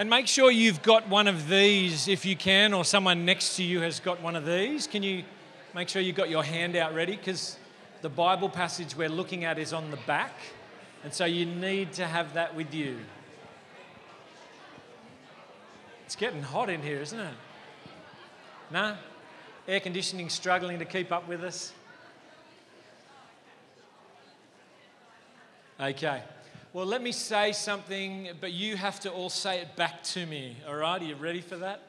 And make sure you've got one of these if you can, or someone next to you has got one of these. Can you make sure you've got your hand out ready? Because the Bible passage we're looking at is on the back, and so you need to have that with you. It's getting hot in here, isn't it? No? Air conditioning struggling to keep up with us? Okay. Well, let me say something, but you have to all say it back to me. All right? Are you ready for that?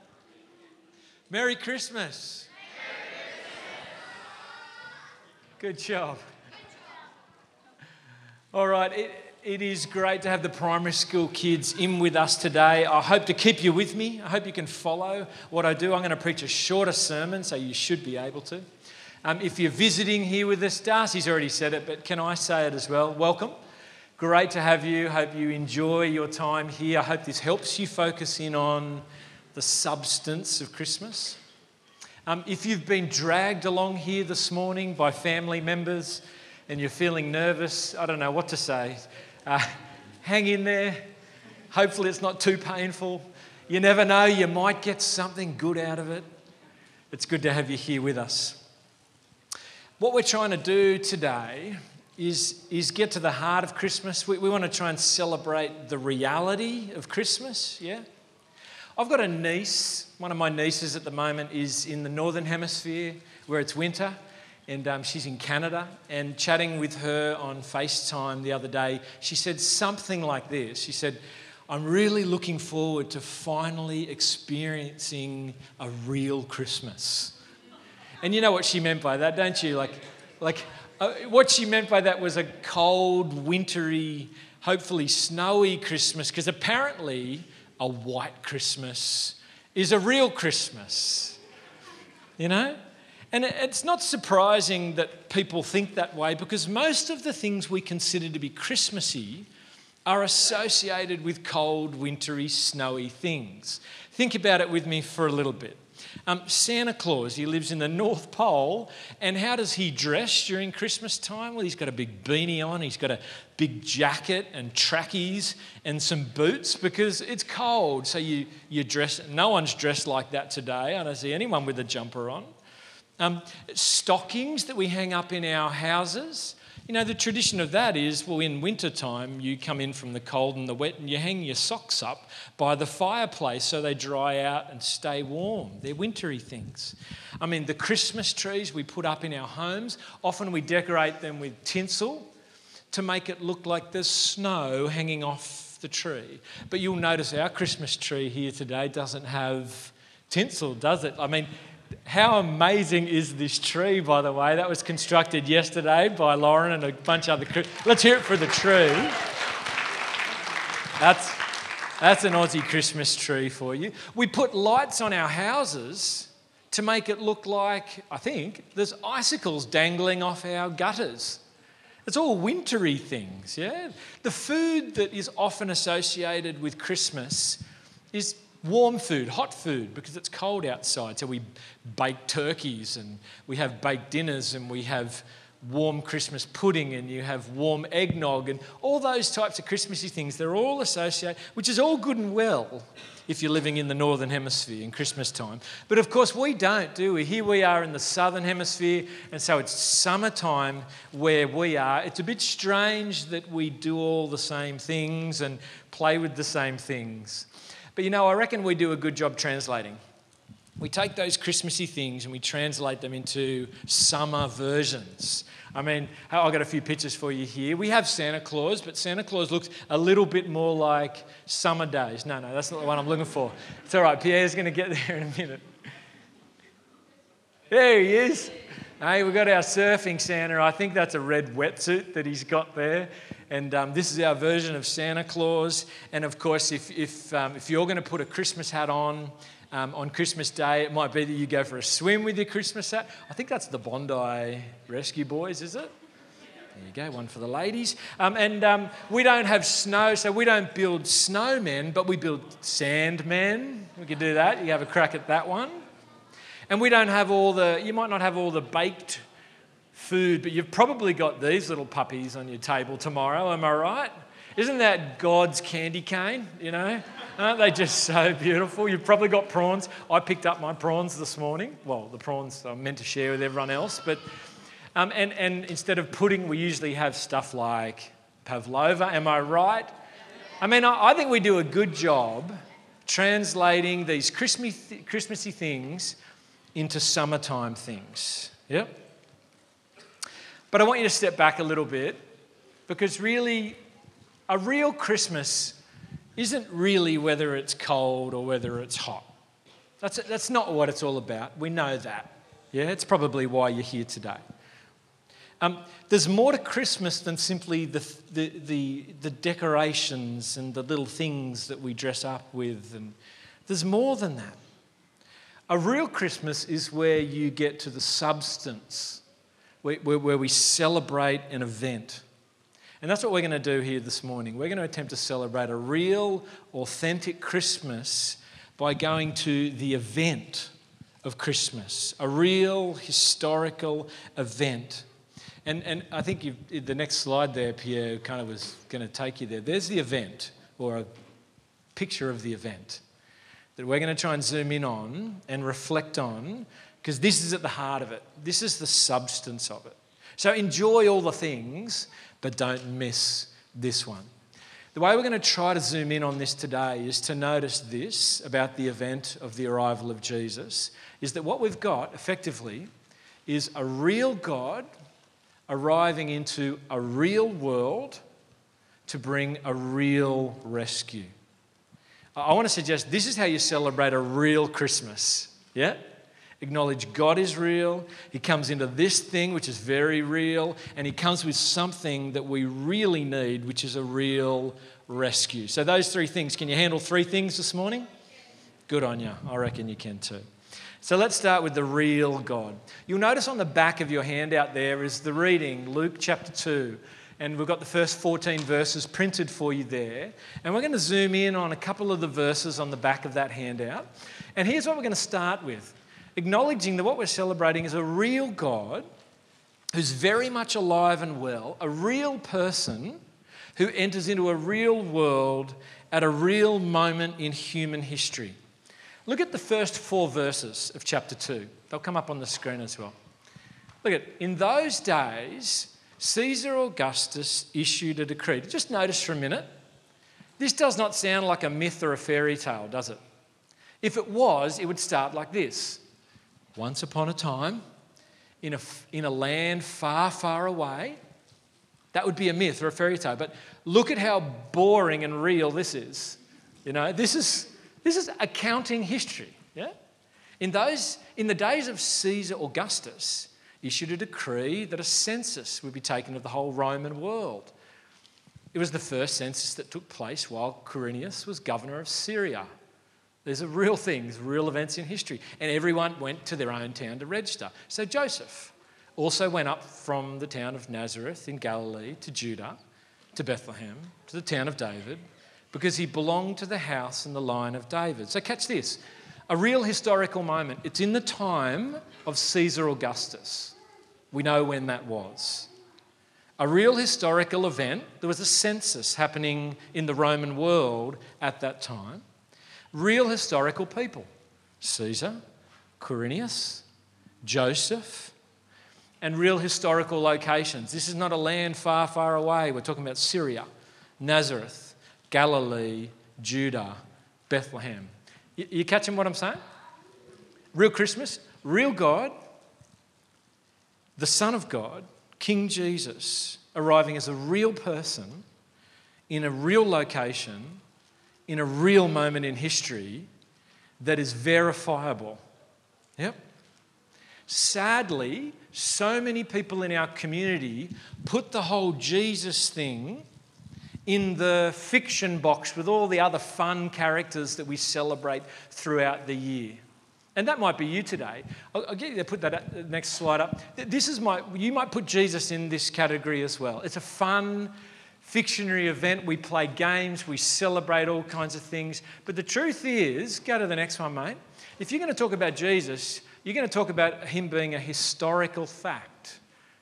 Merry Christmas. Good job. All right. It, it is great to have the primary school kids in with us today. I hope to keep you with me. I hope you can follow what I do. I'm going to preach a shorter sermon, so you should be able to. Um, if you're visiting here with us, Darcy's already said it, but can I say it as well? Welcome. Great to have you. Hope you enjoy your time here. I hope this helps you focus in on the substance of Christmas. Um, if you've been dragged along here this morning by family members and you're feeling nervous, I don't know what to say. Uh, hang in there. Hopefully, it's not too painful. You never know, you might get something good out of it. It's good to have you here with us. What we're trying to do today is, is get to the heart of Christmas. We, we want to try and celebrate the reality of Christmas, yeah? I've got a niece. One of my nieces at the moment is in the Northern Hemisphere where it's winter, and um, she's in Canada. And chatting with her on FaceTime the other day, she said something like this She said, I'm really looking forward to finally experiencing a real Christmas. And you know what she meant by that, don't you? Like, like uh, what she meant by that was a cold, wintry, hopefully snowy Christmas, because apparently a white Christmas is a real Christmas. You know? And it's not surprising that people think that way because most of the things we consider to be Christmassy are associated with cold, wintry, snowy things. Think about it with me for a little bit. Um, Santa Claus, he lives in the North Pole, and how does he dress during Christmas time? Well, he's got a big beanie on, he's got a big jacket and trackies and some boots because it's cold. So you, you dress, no one's dressed like that today. I don't see anyone with a jumper on. Um, stockings that we hang up in our houses. You know, the tradition of that is well, in wintertime, you come in from the cold and the wet and you hang your socks up by the fireplace so they dry out and stay warm. They're wintry things. I mean, the Christmas trees we put up in our homes, often we decorate them with tinsel to make it look like there's snow hanging off the tree. But you'll notice our Christmas tree here today doesn't have tinsel, does it? I mean, how amazing is this tree, by the way? That was constructed yesterday by Lauren and a bunch of other. Let's hear it for the tree. That's, that's an Aussie Christmas tree for you. We put lights on our houses to make it look like, I think, there's icicles dangling off our gutters. It's all wintry things, yeah? The food that is often associated with Christmas is warm food, hot food, because it's cold outside. So we bake turkeys and we have baked dinners and we have warm Christmas pudding and you have warm eggnog and all those types of Christmassy things. They're all associated, which is all good and well if you're living in the northern hemisphere in Christmas time. But of course, we don't, do we? Here we are in the southern hemisphere, and so it's summertime where we are. It's a bit strange that we do all the same things and play with the same things. But you know, I reckon we do a good job translating. We take those Christmassy things and we translate them into summer versions. I mean, I've got a few pictures for you here. We have Santa Claus, but Santa Claus looks a little bit more like summer days. No, no, that's not the one I'm looking for. It's all right, Pierre's going to get there in a minute. There he is. Hey, we've got our surfing Santa. I think that's a red wetsuit that he's got there. And um, this is our version of Santa Claus. And of course, if, if, um, if you're going to put a Christmas hat on, um, on Christmas Day, it might be that you go for a swim with your Christmas hat. I think that's the Bondi Rescue Boys, is it? There you go, one for the ladies. Um, and um, we don't have snow, so we don't build snowmen, but we build sandmen. We could do that. You have a crack at that one. And we don't have all the, you might not have all the baked food, but you've probably got these little puppies on your table tomorrow, am I right? Isn't that God's candy cane? You know? Aren't they just so beautiful? You've probably got prawns. I picked up my prawns this morning. Well, the prawns I'm meant to share with everyone else. But, um, and, and instead of pudding, we usually have stuff like pavlova. Am I right? I mean, I, I think we do a good job translating these Christmassy, Christmassy things into summertime things. Yep. But I want you to step back a little bit because really, a real Christmas isn't really whether it's cold or whether it's hot. That's, that's not what it's all about. We know that. Yeah, it's probably why you're here today. Um, there's more to Christmas than simply the, the, the, the, decorations and the little things that we dress up with. And there's more than that. A real Christmas is where you get to the substance, where, we celebrate an event. And that's what we're going to do here this morning. We're going to attempt to celebrate a real, authentic Christmas by going to the event of Christmas, a real historical event. And, and I think the next slide there, Pierre, kind of was going to take you there. There's the event, or a picture of the event, that we're going to try and zoom in on and reflect on, because this is at the heart of it. This is the substance of it. So enjoy all the things, but don't miss this one. The way we're going to try to zoom in on this today is to notice this about the event of the arrival of Jesus is that what we've got effectively is a real God arriving into a real world to bring a real rescue. I want to suggest this is how you celebrate a real Christmas. Yeah? Acknowledge God is real. He comes into this thing, which is very real, and He comes with something that we really need, which is a real rescue. So, those three things. Can you handle three things this morning? Good on you. I reckon you can too. So let's start with the real God. You'll notice on the back of your handout there is the reading, Luke chapter 2. And we've got the first 14 verses printed for you there. And we're going to zoom in on a couple of the verses on the back of that handout. And here's what we're going to start with acknowledging that what we're celebrating is a real God who's very much alive and well, a real person who enters into a real world at a real moment in human history. Look at the first four verses of chapter 2. They'll come up on the screen as well. Look at, in those days, Caesar Augustus issued a decree. Just notice for a minute, this does not sound like a myth or a fairy tale, does it? If it was, it would start like this Once upon a time, in a, in a land far, far away, that would be a myth or a fairy tale. But look at how boring and real this is. You know, this is this is accounting history. Yeah? In, those, in the days of Caesar Augustus, issued a decree that a census would be taken of the whole Roman world. It was the first census that took place while Quirinius was governor of Syria. These are real things, real events in history. And everyone went to their own town to register. So Joseph also went up from the town of Nazareth in Galilee to Judea, to Bethlehem, to the town of David because he belonged to the house and the line of David. So, catch this a real historical moment. It's in the time of Caesar Augustus. We know when that was. A real historical event. There was a census happening in the Roman world at that time. Real historical people Caesar, Quirinius, Joseph, and real historical locations. This is not a land far, far away. We're talking about Syria, Nazareth, Galilee, Judea, Bethlehem. You, catching what I'm saying? Real Christmas, real God, the Son of God, King Jesus, arriving as a real person in a real location, in a real moment in history that is verifiable. Yep. Sadly, so many people in our community put the whole Jesus thing in the fiction box with all the other fun characters that we celebrate throughout the year. And that might be you today. I'll, I'll get you to put that up, next slide up. This is my, you might put Jesus in this category as well. It's a fun, fictionary event. We play games, we celebrate all kinds of things. But the truth is, go to the next one, mate. If you're going to talk about Jesus, you're going to talk about him being a historical fact.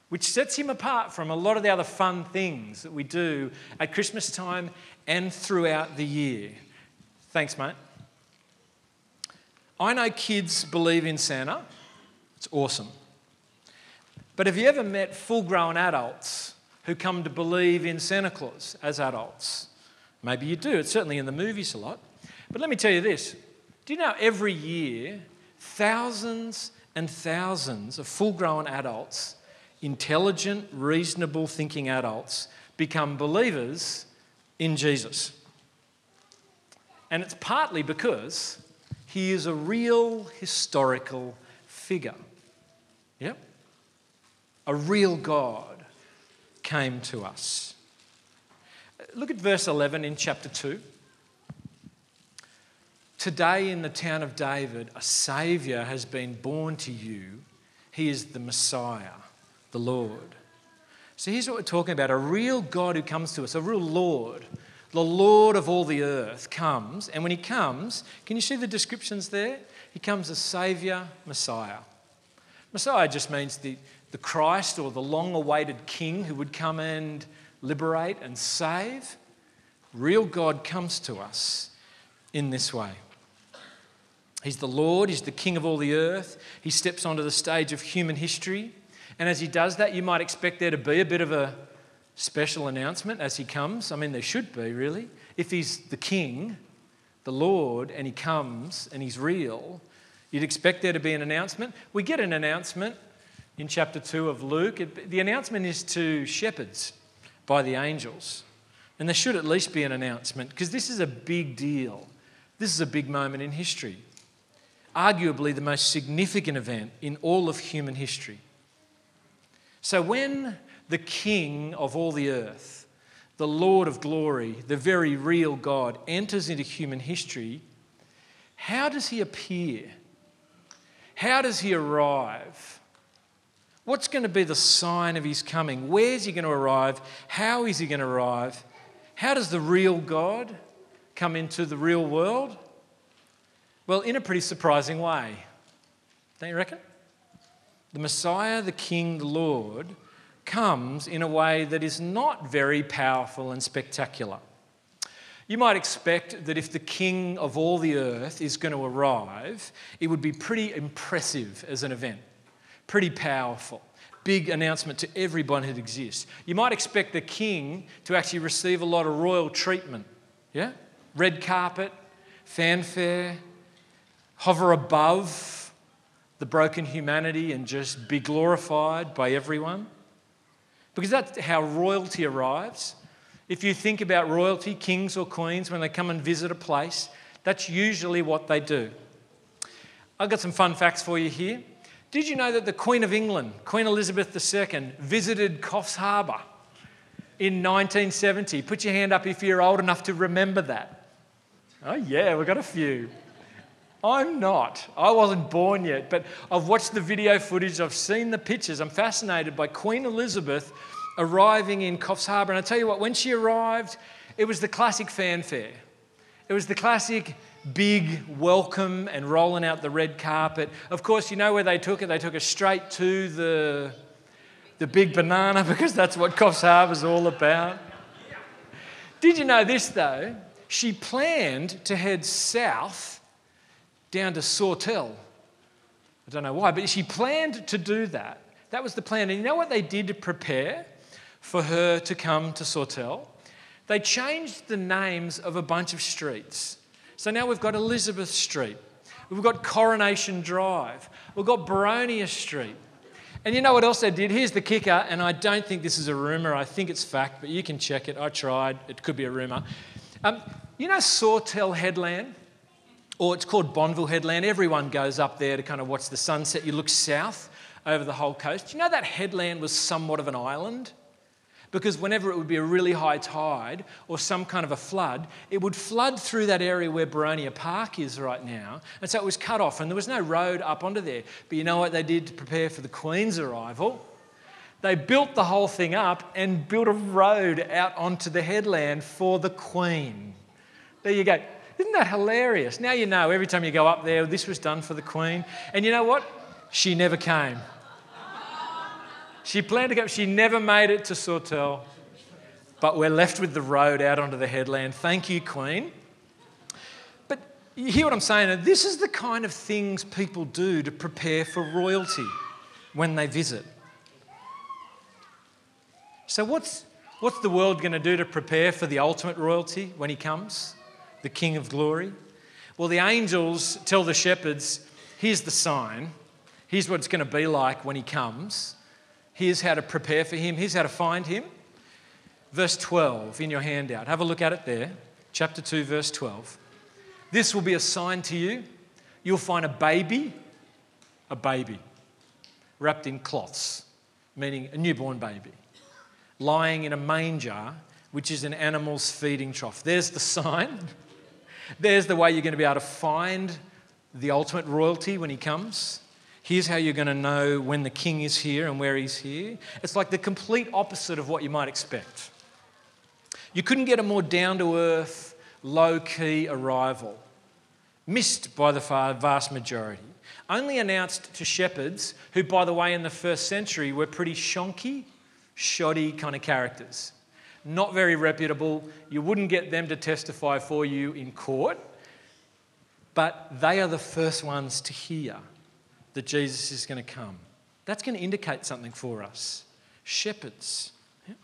which sets him apart from a lot of the other fun things that we do at Christmas time and throughout the year. Thanks, mate. I know kids believe in Santa. It's awesome. But have you ever met full grown adults who come to believe in Santa Claus as adults? Maybe you do. It's certainly in the movies a lot. But let me tell you this do you know every year, thousands and thousands of full grown adults, intelligent, reasonable thinking adults, become believers in Jesus? And it's partly because he is a real historical figure. Yep. A real God came to us. Look at verse 11 in chapter 2. Today, in the town of David, a Saviour has been born to you. He is the Messiah, the Lord. So here's what we're talking about a real God who comes to us, a real Lord the Lord of all the earth comes, and when he comes, can you see the descriptions there? He comes as Saviour, Messiah. Messiah just means the, the Christ or the long awaited King who would come and liberate and save. Real God comes to us in this way. He's the Lord, He's the King of all the earth. He steps onto the stage of human history. And as He does that, you might expect there to be a bit of a special announcement as he comes. I mean, there should be, really. If he's the king, the Lord, and he comes and he's real, you'd expect there to be an announcement. We get an announcement in chapter 2 of Luke. The announcement is to shepherds by the angels. And there should at least be an announcement because this is a big deal. This is a big moment in history. Arguably the most significant event in all of human history. So when the King of all the earth, the Lord of glory, the very real God, enters into human history, how does he appear? How does he arrive? What's going to be the sign of his coming? Where's he going to arrive? How is he going to arrive? How does the real God come into the real world? Well, in a pretty surprising way. Don't you reckon? The Messiah, the King, the Lord, comes in a way that is not very powerful and spectacular. You might expect that if the king of all the earth is going to arrive, it would be pretty impressive as an event, pretty powerful, big announcement to everyone who exists. You might expect the king to actually receive a lot of royal treatment, yeah? Red carpet, fanfare, hover above the broken humanity and just be glorified by everyone. Because that's how royalty arrives. If you think about royalty, kings or queens, when they come and visit a place, that's usually what they do. I've got some fun facts for you here. Did you know that the Queen of England, Queen Elizabeth II, visited Coffs Harbour in 1970? Put your hand up if you're old enough to remember that. Oh, yeah, we've got a few. I'm not. I wasn't born yet, but I've watched the video footage, I've seen the pictures. I'm fascinated by Queen Elizabeth arriving in Coffs Harbour. And I tell you what, when she arrived, it was the classic fanfare. It was the classic big welcome and rolling out the red carpet. Of course, you know where they took it? They took her straight to the, the big banana because that's what Coffs Harbour's all about. Did you know this though? She planned to head south down to Sawtell. I don't know why, but she planned to do that. That was the plan. And you know what they did to prepare for her to come to Sawtell? They changed the names of a bunch of streets. So now we've got Elizabeth Street, we've got Coronation Drive, we've got Boronia Street. And you know what else they did? Here's the kicker, and I don't think this is a rumour, I think it's fact, but you can check it. I tried, it could be a rumour. Um, you know Sawtell Headland? or it's called Bonville Headland. Everyone goes up there to kind of watch the sunset. You look south over the whole coast. You know that headland was somewhat of an island? Because whenever it would be a really high tide or some kind of a flood, it would flood through that area where Boronia Park is right now. And so it was cut off, and there was no road up onto there. But you know what they did to prepare for the Queen's arrival? They built the whole thing up and built a road out onto the headland for the Queen. There you go. Isn't that hilarious? Now you know every time you go up there, this was done for the Queen. And you know what? She never came. She planned to go, she never made it to Sawtell, but we're left with the road out onto the headland. Thank you, Queen. But you hear what I'm saying? This is the kind of things people do to prepare for royalty when they visit. So, what's, what's the world going to do to prepare for the ultimate royalty when he comes, the King of glory? Well, the angels tell the shepherds here's the sign, here's what it's going to be like when he comes, here's how to prepare for him, here's how to find him. Verse 12 in your handout, have a look at it there, chapter 2, verse 12. This will be a sign to you. You'll find a baby, a baby, wrapped in cloths, meaning a newborn baby lying in a manger, which is an animal's feeding trough. There's the sign. There's the way you're going to be able to find the ultimate royalty when he comes. Here's how you're going to know when the king is here and where he's here. It's like the complete opposite of what you might expect. You couldn't get a more down to earth, low key arrival, missed by the vast majority. Only announced to shepherds, who, by the way, in the first century were pretty shonky shoddy kind of characters. Not very reputable. You wouldn't get them to testify for you in court. But they are the first ones to hear that Jesus is going to come. That's going to indicate something for us. Shepherds. Yeah.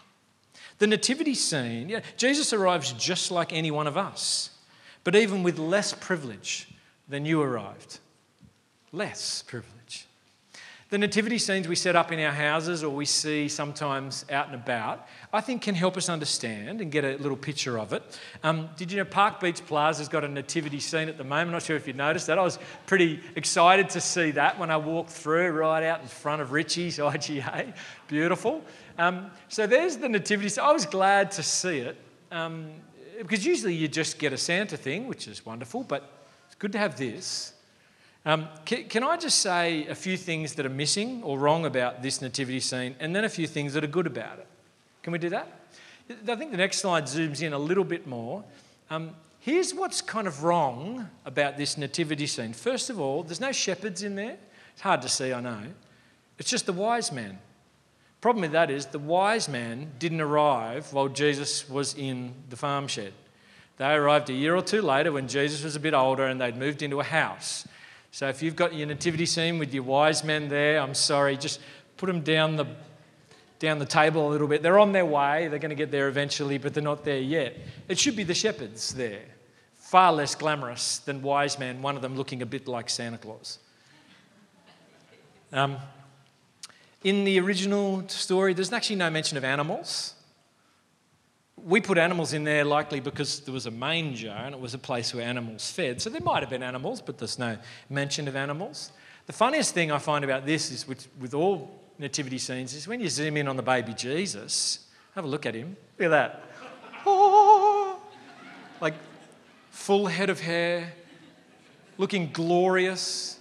The nativity scene, yeah, Jesus arrives just like any one of us, but even with less privilege than you arrived. Less privilege. The nativity scenes we set up in our houses or we see sometimes out and about, I think can help us understand and get a little picture of it. Um, did you know Park Beach Plaza's got a nativity scene at the moment? I'm not sure if you noticed that. I was pretty excited to see that when I walked through right out in front of Richie's IGA. Beautiful. Um, so there's the nativity. I was glad to see it um, because usually you just get a Santa thing, which is wonderful, but it's good to have this. Um, can, can, I just say a few things that are missing or wrong about this nativity scene and then a few things that are good about it? Can we do that? I think the next slide zooms in a little bit more. Um, here's what's kind of wrong about this nativity scene. First of all, there's no shepherds in there. It's hard to see, I know. It's just the wise man. Problem with that is the wise man didn't arrive while Jesus was in the farm shed. They arrived a year or two later when Jesus was a bit older and they'd moved into a house. So if you've got your nativity scene with your wise men there, I'm sorry, just put them down the down the table a little bit. They're on their way. They're going to get there eventually, but they're not there yet. It should be the shepherds there. Far less glamorous than wise men, one of them looking a bit like Santa Claus. Um, in the original story, there's actually no mention of animals we put animals in there likely because there was a manger and it was a place where animals fed. So there might have been animals, but there's no mention of animals. The funniest thing I find about this is with, with all nativity scenes is when you zoom in on the baby Jesus, have a look at him. Look at that. Oh, like full head of hair, looking glorious.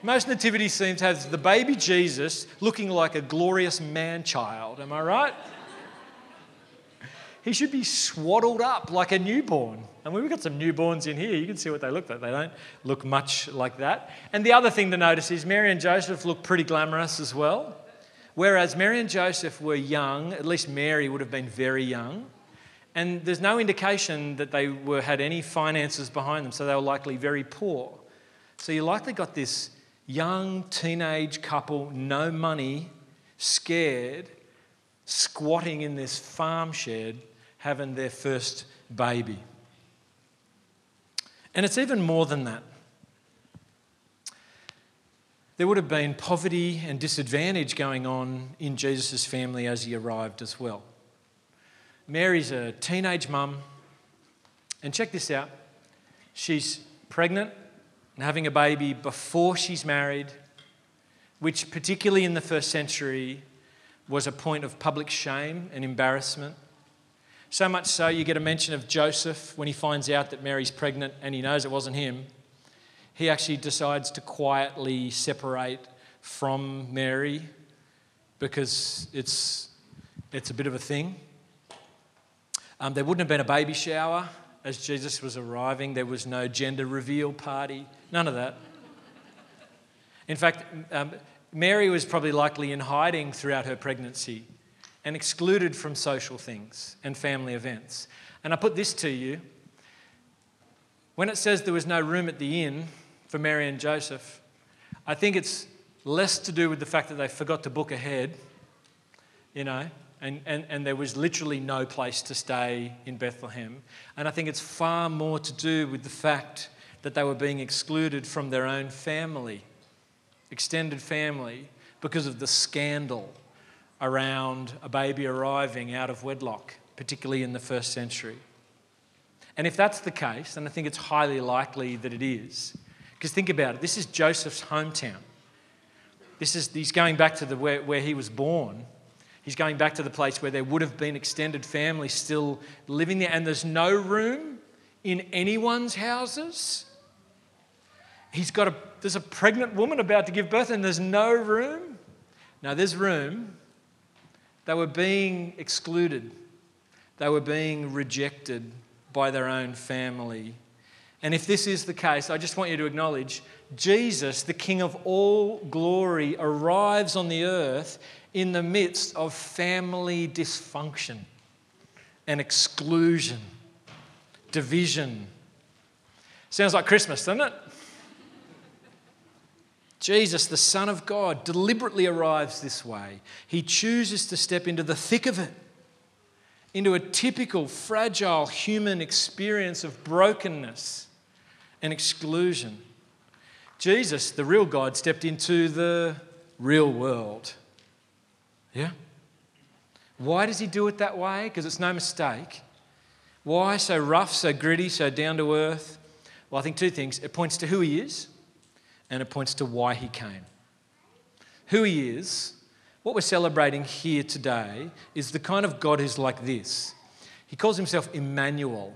Most nativity scenes have the baby Jesus looking like a glorious man child. Am I right? He should be swaddled up like a newborn. And we've got some newborns in here. You can see what they look like. They don't look much like that. And the other thing to notice is Mary and Joseph look pretty glamorous as well. Whereas Mary and Joseph were young, at least Mary would have been very young. And there's no indication that they were, had any finances behind them, so they were likely very poor. So you likely got this young teenage couple, no money, scared, squatting in this farm shed having their first baby. And it's even more than that. There would have been poverty and disadvantage going on in Jesus' family as he arrived as well. Mary's a teenage mum, and check this out she's pregnant and having a baby before she's married, which, particularly in the first century, was a point of public shame and embarrassment. So much so, you get a mention of Joseph when he finds out that Mary's pregnant and he knows it wasn't him. He actually decides to quietly separate from Mary because it's, it's a bit of a thing. Um, there wouldn't have been a baby shower as Jesus was arriving, there was no gender reveal party, none of that. In fact, um, Mary was probably likely in hiding throughout her pregnancy and excluded from social things and family events. And I put this to you when it says there was no room at the inn for Mary and Joseph, I think it's less to do with the fact that they forgot to book ahead, you know, and, and, and there was literally no place to stay in Bethlehem. And I think it's far more to do with the fact that they were being excluded from their own family, extended family, because of the scandal around a baby arriving out of wedlock, particularly in the first century. And if that's the case, and I think it's highly likely that it is, because think about it, this is Joseph's hometown. This is, he's going back to the, where, where he was born. He's going back to the place where there would have been extended family still living there, and there's no room in anyone's houses. He's got a, there's a pregnant woman about to give birth, and there's no room. Now, there's room. They were being excluded, they were being rejected by their own family. And if this is the case, I just want you to acknowledge Jesus, the King of all glory, arrives on the earth in the midst of family dysfunction and exclusion, division. Sounds like Christmas, doesn't it? Jesus, the Son of God, deliberately arrives this way. He chooses to step into the thick of it into a typical fragile human experience of brokenness and exclusion. Jesus, the real God, stepped into the real world. Yeah? Why does he do it that way? Because it's no mistake. Why so rough, so gritty, so down to earth? Well, I think two things. It points to who he is, and it points to why he came. Who he is what we're celebrating here today is the kind of God who's like this. He calls himself Emmanuel,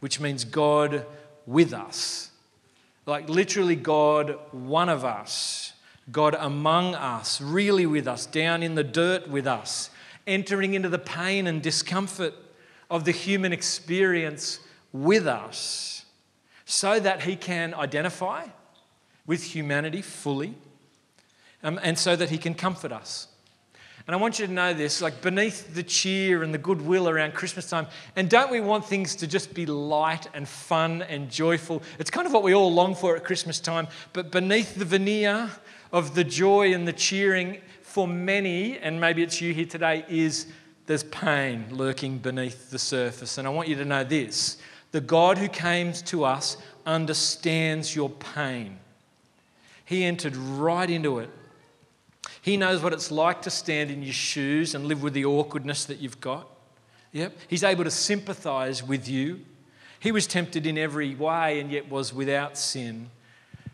which means God with us. Like literally, God, one of us, God among us, really with us, down in the dirt with us, entering into the pain and discomfort of the human experience with us, so that He can identify with humanity fully um, and so that He can comfort us. And I want you to know this like beneath the cheer and the goodwill around Christmas time, and don't we want things to just be light and fun and joyful? It's kind of what we all long for at Christmas time, but beneath the veneer of the joy and the cheering for many, and maybe it's you here today, is there's pain lurking beneath the surface. And I want you to know this the God who came to us understands your pain. He entered right into it he knows what it's like to stand in your shoes and live with the awkwardness that you've got. Yep. He's able to sympathize with you. He was tempted in every way and yet was without sin.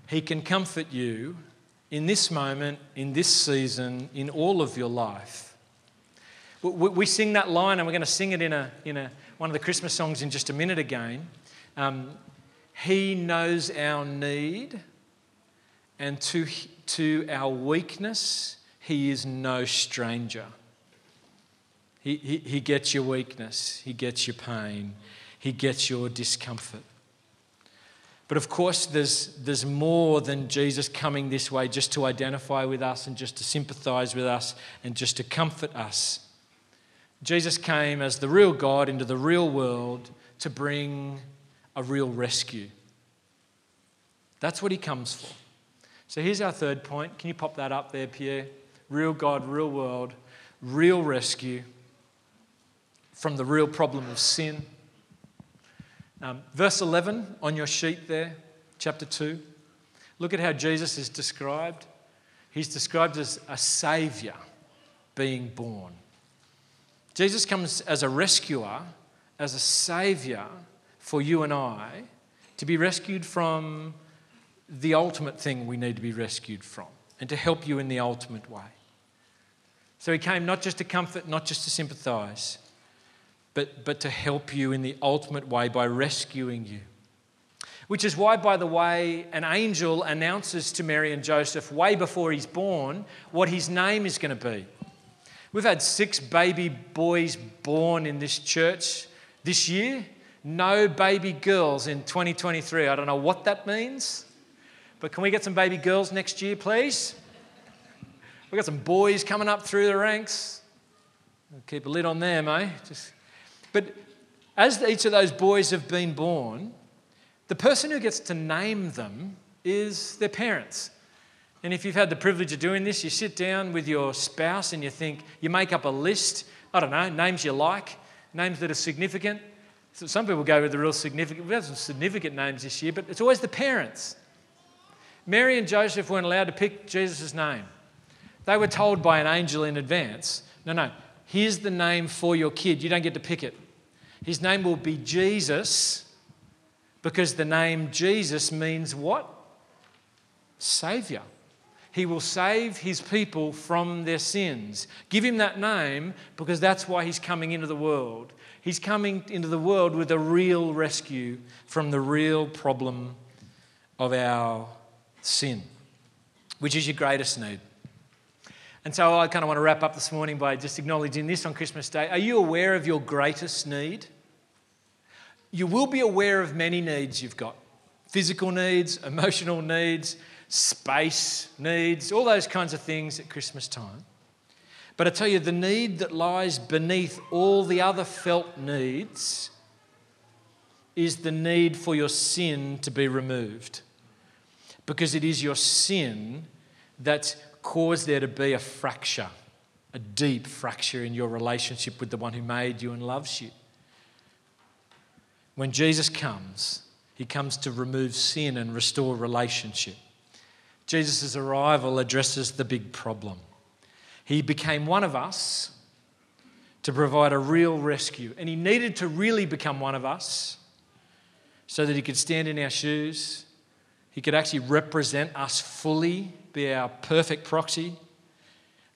He can comfort you in this moment, in this season, in all of your life. We sing that line, and we're going to sing it in, a, in a, one of the Christmas songs in just a minute again. Um, he knows our need, and to, to our weakness, he is no stranger. He, he, he gets your weakness, He gets your pain, He gets your discomfort. But of course, there's, there's more than Jesus coming this way just to identify with us and just to sympathize with us and just to comfort us. Jesus came as the real God into the real world to bring a real rescue. That's what he comes for. So here's our third point. Can you pop that up there, Pierre? real God, real world, real rescue from the real problem of sin. Um, verse 11 on your sheet there, chapter 2. Look at how Jesus is described. He's described as a savior being born. Jesus comes as a rescuer, as a savior for you and I to be rescued from the ultimate thing we need to be rescued from and to help you in the ultimate way. So he came not just to comfort, not just to sympathize, but, but to help you in the ultimate way by rescuing you. Which is why, by the way, an angel announces to Mary and Joseph way before he's born what his name is going to be. We've had six baby boys born in this church this year, no baby girls in 2023. I don't know what that means, but can we get some baby girls next year, please? We've got some boys coming up through the ranks. Keep a lid on them, eh? Just, but as each of those boys have been born, the person who gets to name them is their parents. And if you've had the privilege of doing this, you sit down with your spouse and you think, you make up a list, I don't know, names you like, names that are significant. So some people go with the real significant, we have some significant names this year, but it's always the parents. Mary and Joseph weren't allowed to pick Jesus' name. They were told by an angel in advance no, no, here's the name for your kid. You don't get to pick it. His name will be Jesus because the name Jesus means what? Savior. He will save his people from their sins. Give him that name because that's why he's coming into the world. He's coming into the world with a real rescue from the real problem of our sin, which is your greatest need. And so I kind of want to wrap up this morning by just acknowledging this on Christmas Day. Are you aware of your greatest need? You will be aware of many needs you've got physical needs, emotional needs, space needs, all those kinds of things at Christmas time. But I tell you, the need that lies beneath all the other felt needs is the need for your sin to be removed. Because it is your sin that's caused there to be a fracture, a deep fracture in your relationship with the one who made you and loves you. When Jesus comes, he comes to remove sin and restore relationship. Jesus' arrival addresses the big problem. He became one of us to provide a real rescue, and he needed to really become one of us so that he could stand in our shoes. He could actually represent us fully be our perfect proxy,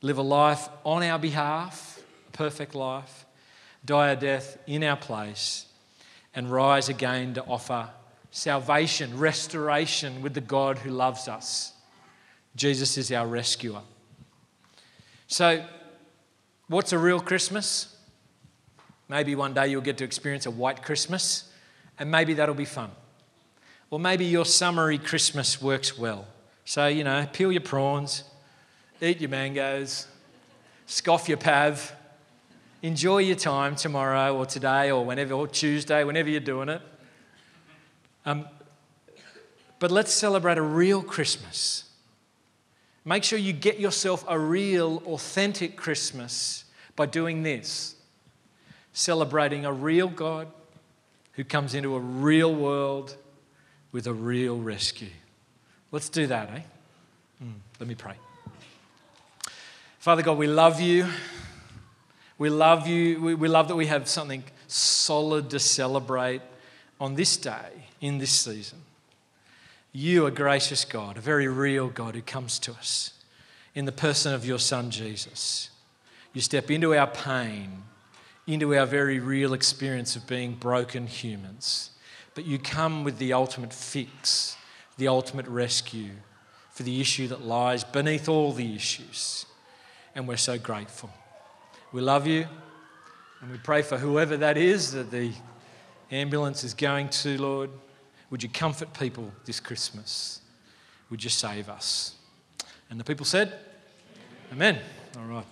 live a life on our behalf, a perfect life, die a death in our place, and rise again to offer salvation, restoration with the God who loves us. Jesus is our rescuer. So, what's a real Christmas? Maybe one day you'll get to experience a white Christmas, and maybe that'll be fun. Or maybe your summery Christmas works well. So, you know, peel your prawns, eat your mangoes, scoff your pav, enjoy your time tomorrow or today or whenever, or Tuesday, whenever you're doing it. Um, but let's celebrate a real Christmas. Make sure you get yourself a real, authentic Christmas by doing this celebrating a real God who comes into a real world with a real rescue. Let's do that, eh? Mm, let me pray. Father God, we love you. We love you. We, we love that we have something solid to celebrate on this day, in this season. You a gracious God, a very real God who comes to us in the person of your Son, Jesus. You step into our pain, into our very real experience of being broken humans, but you come with the ultimate fix the ultimate rescue for the issue that lies beneath all the issues. And we're so grateful. We love you and we pray for whoever that is that the ambulance is going to, Lord. Would you comfort people this Christmas? Would you save us? And the people said, Amen. Amen. All right.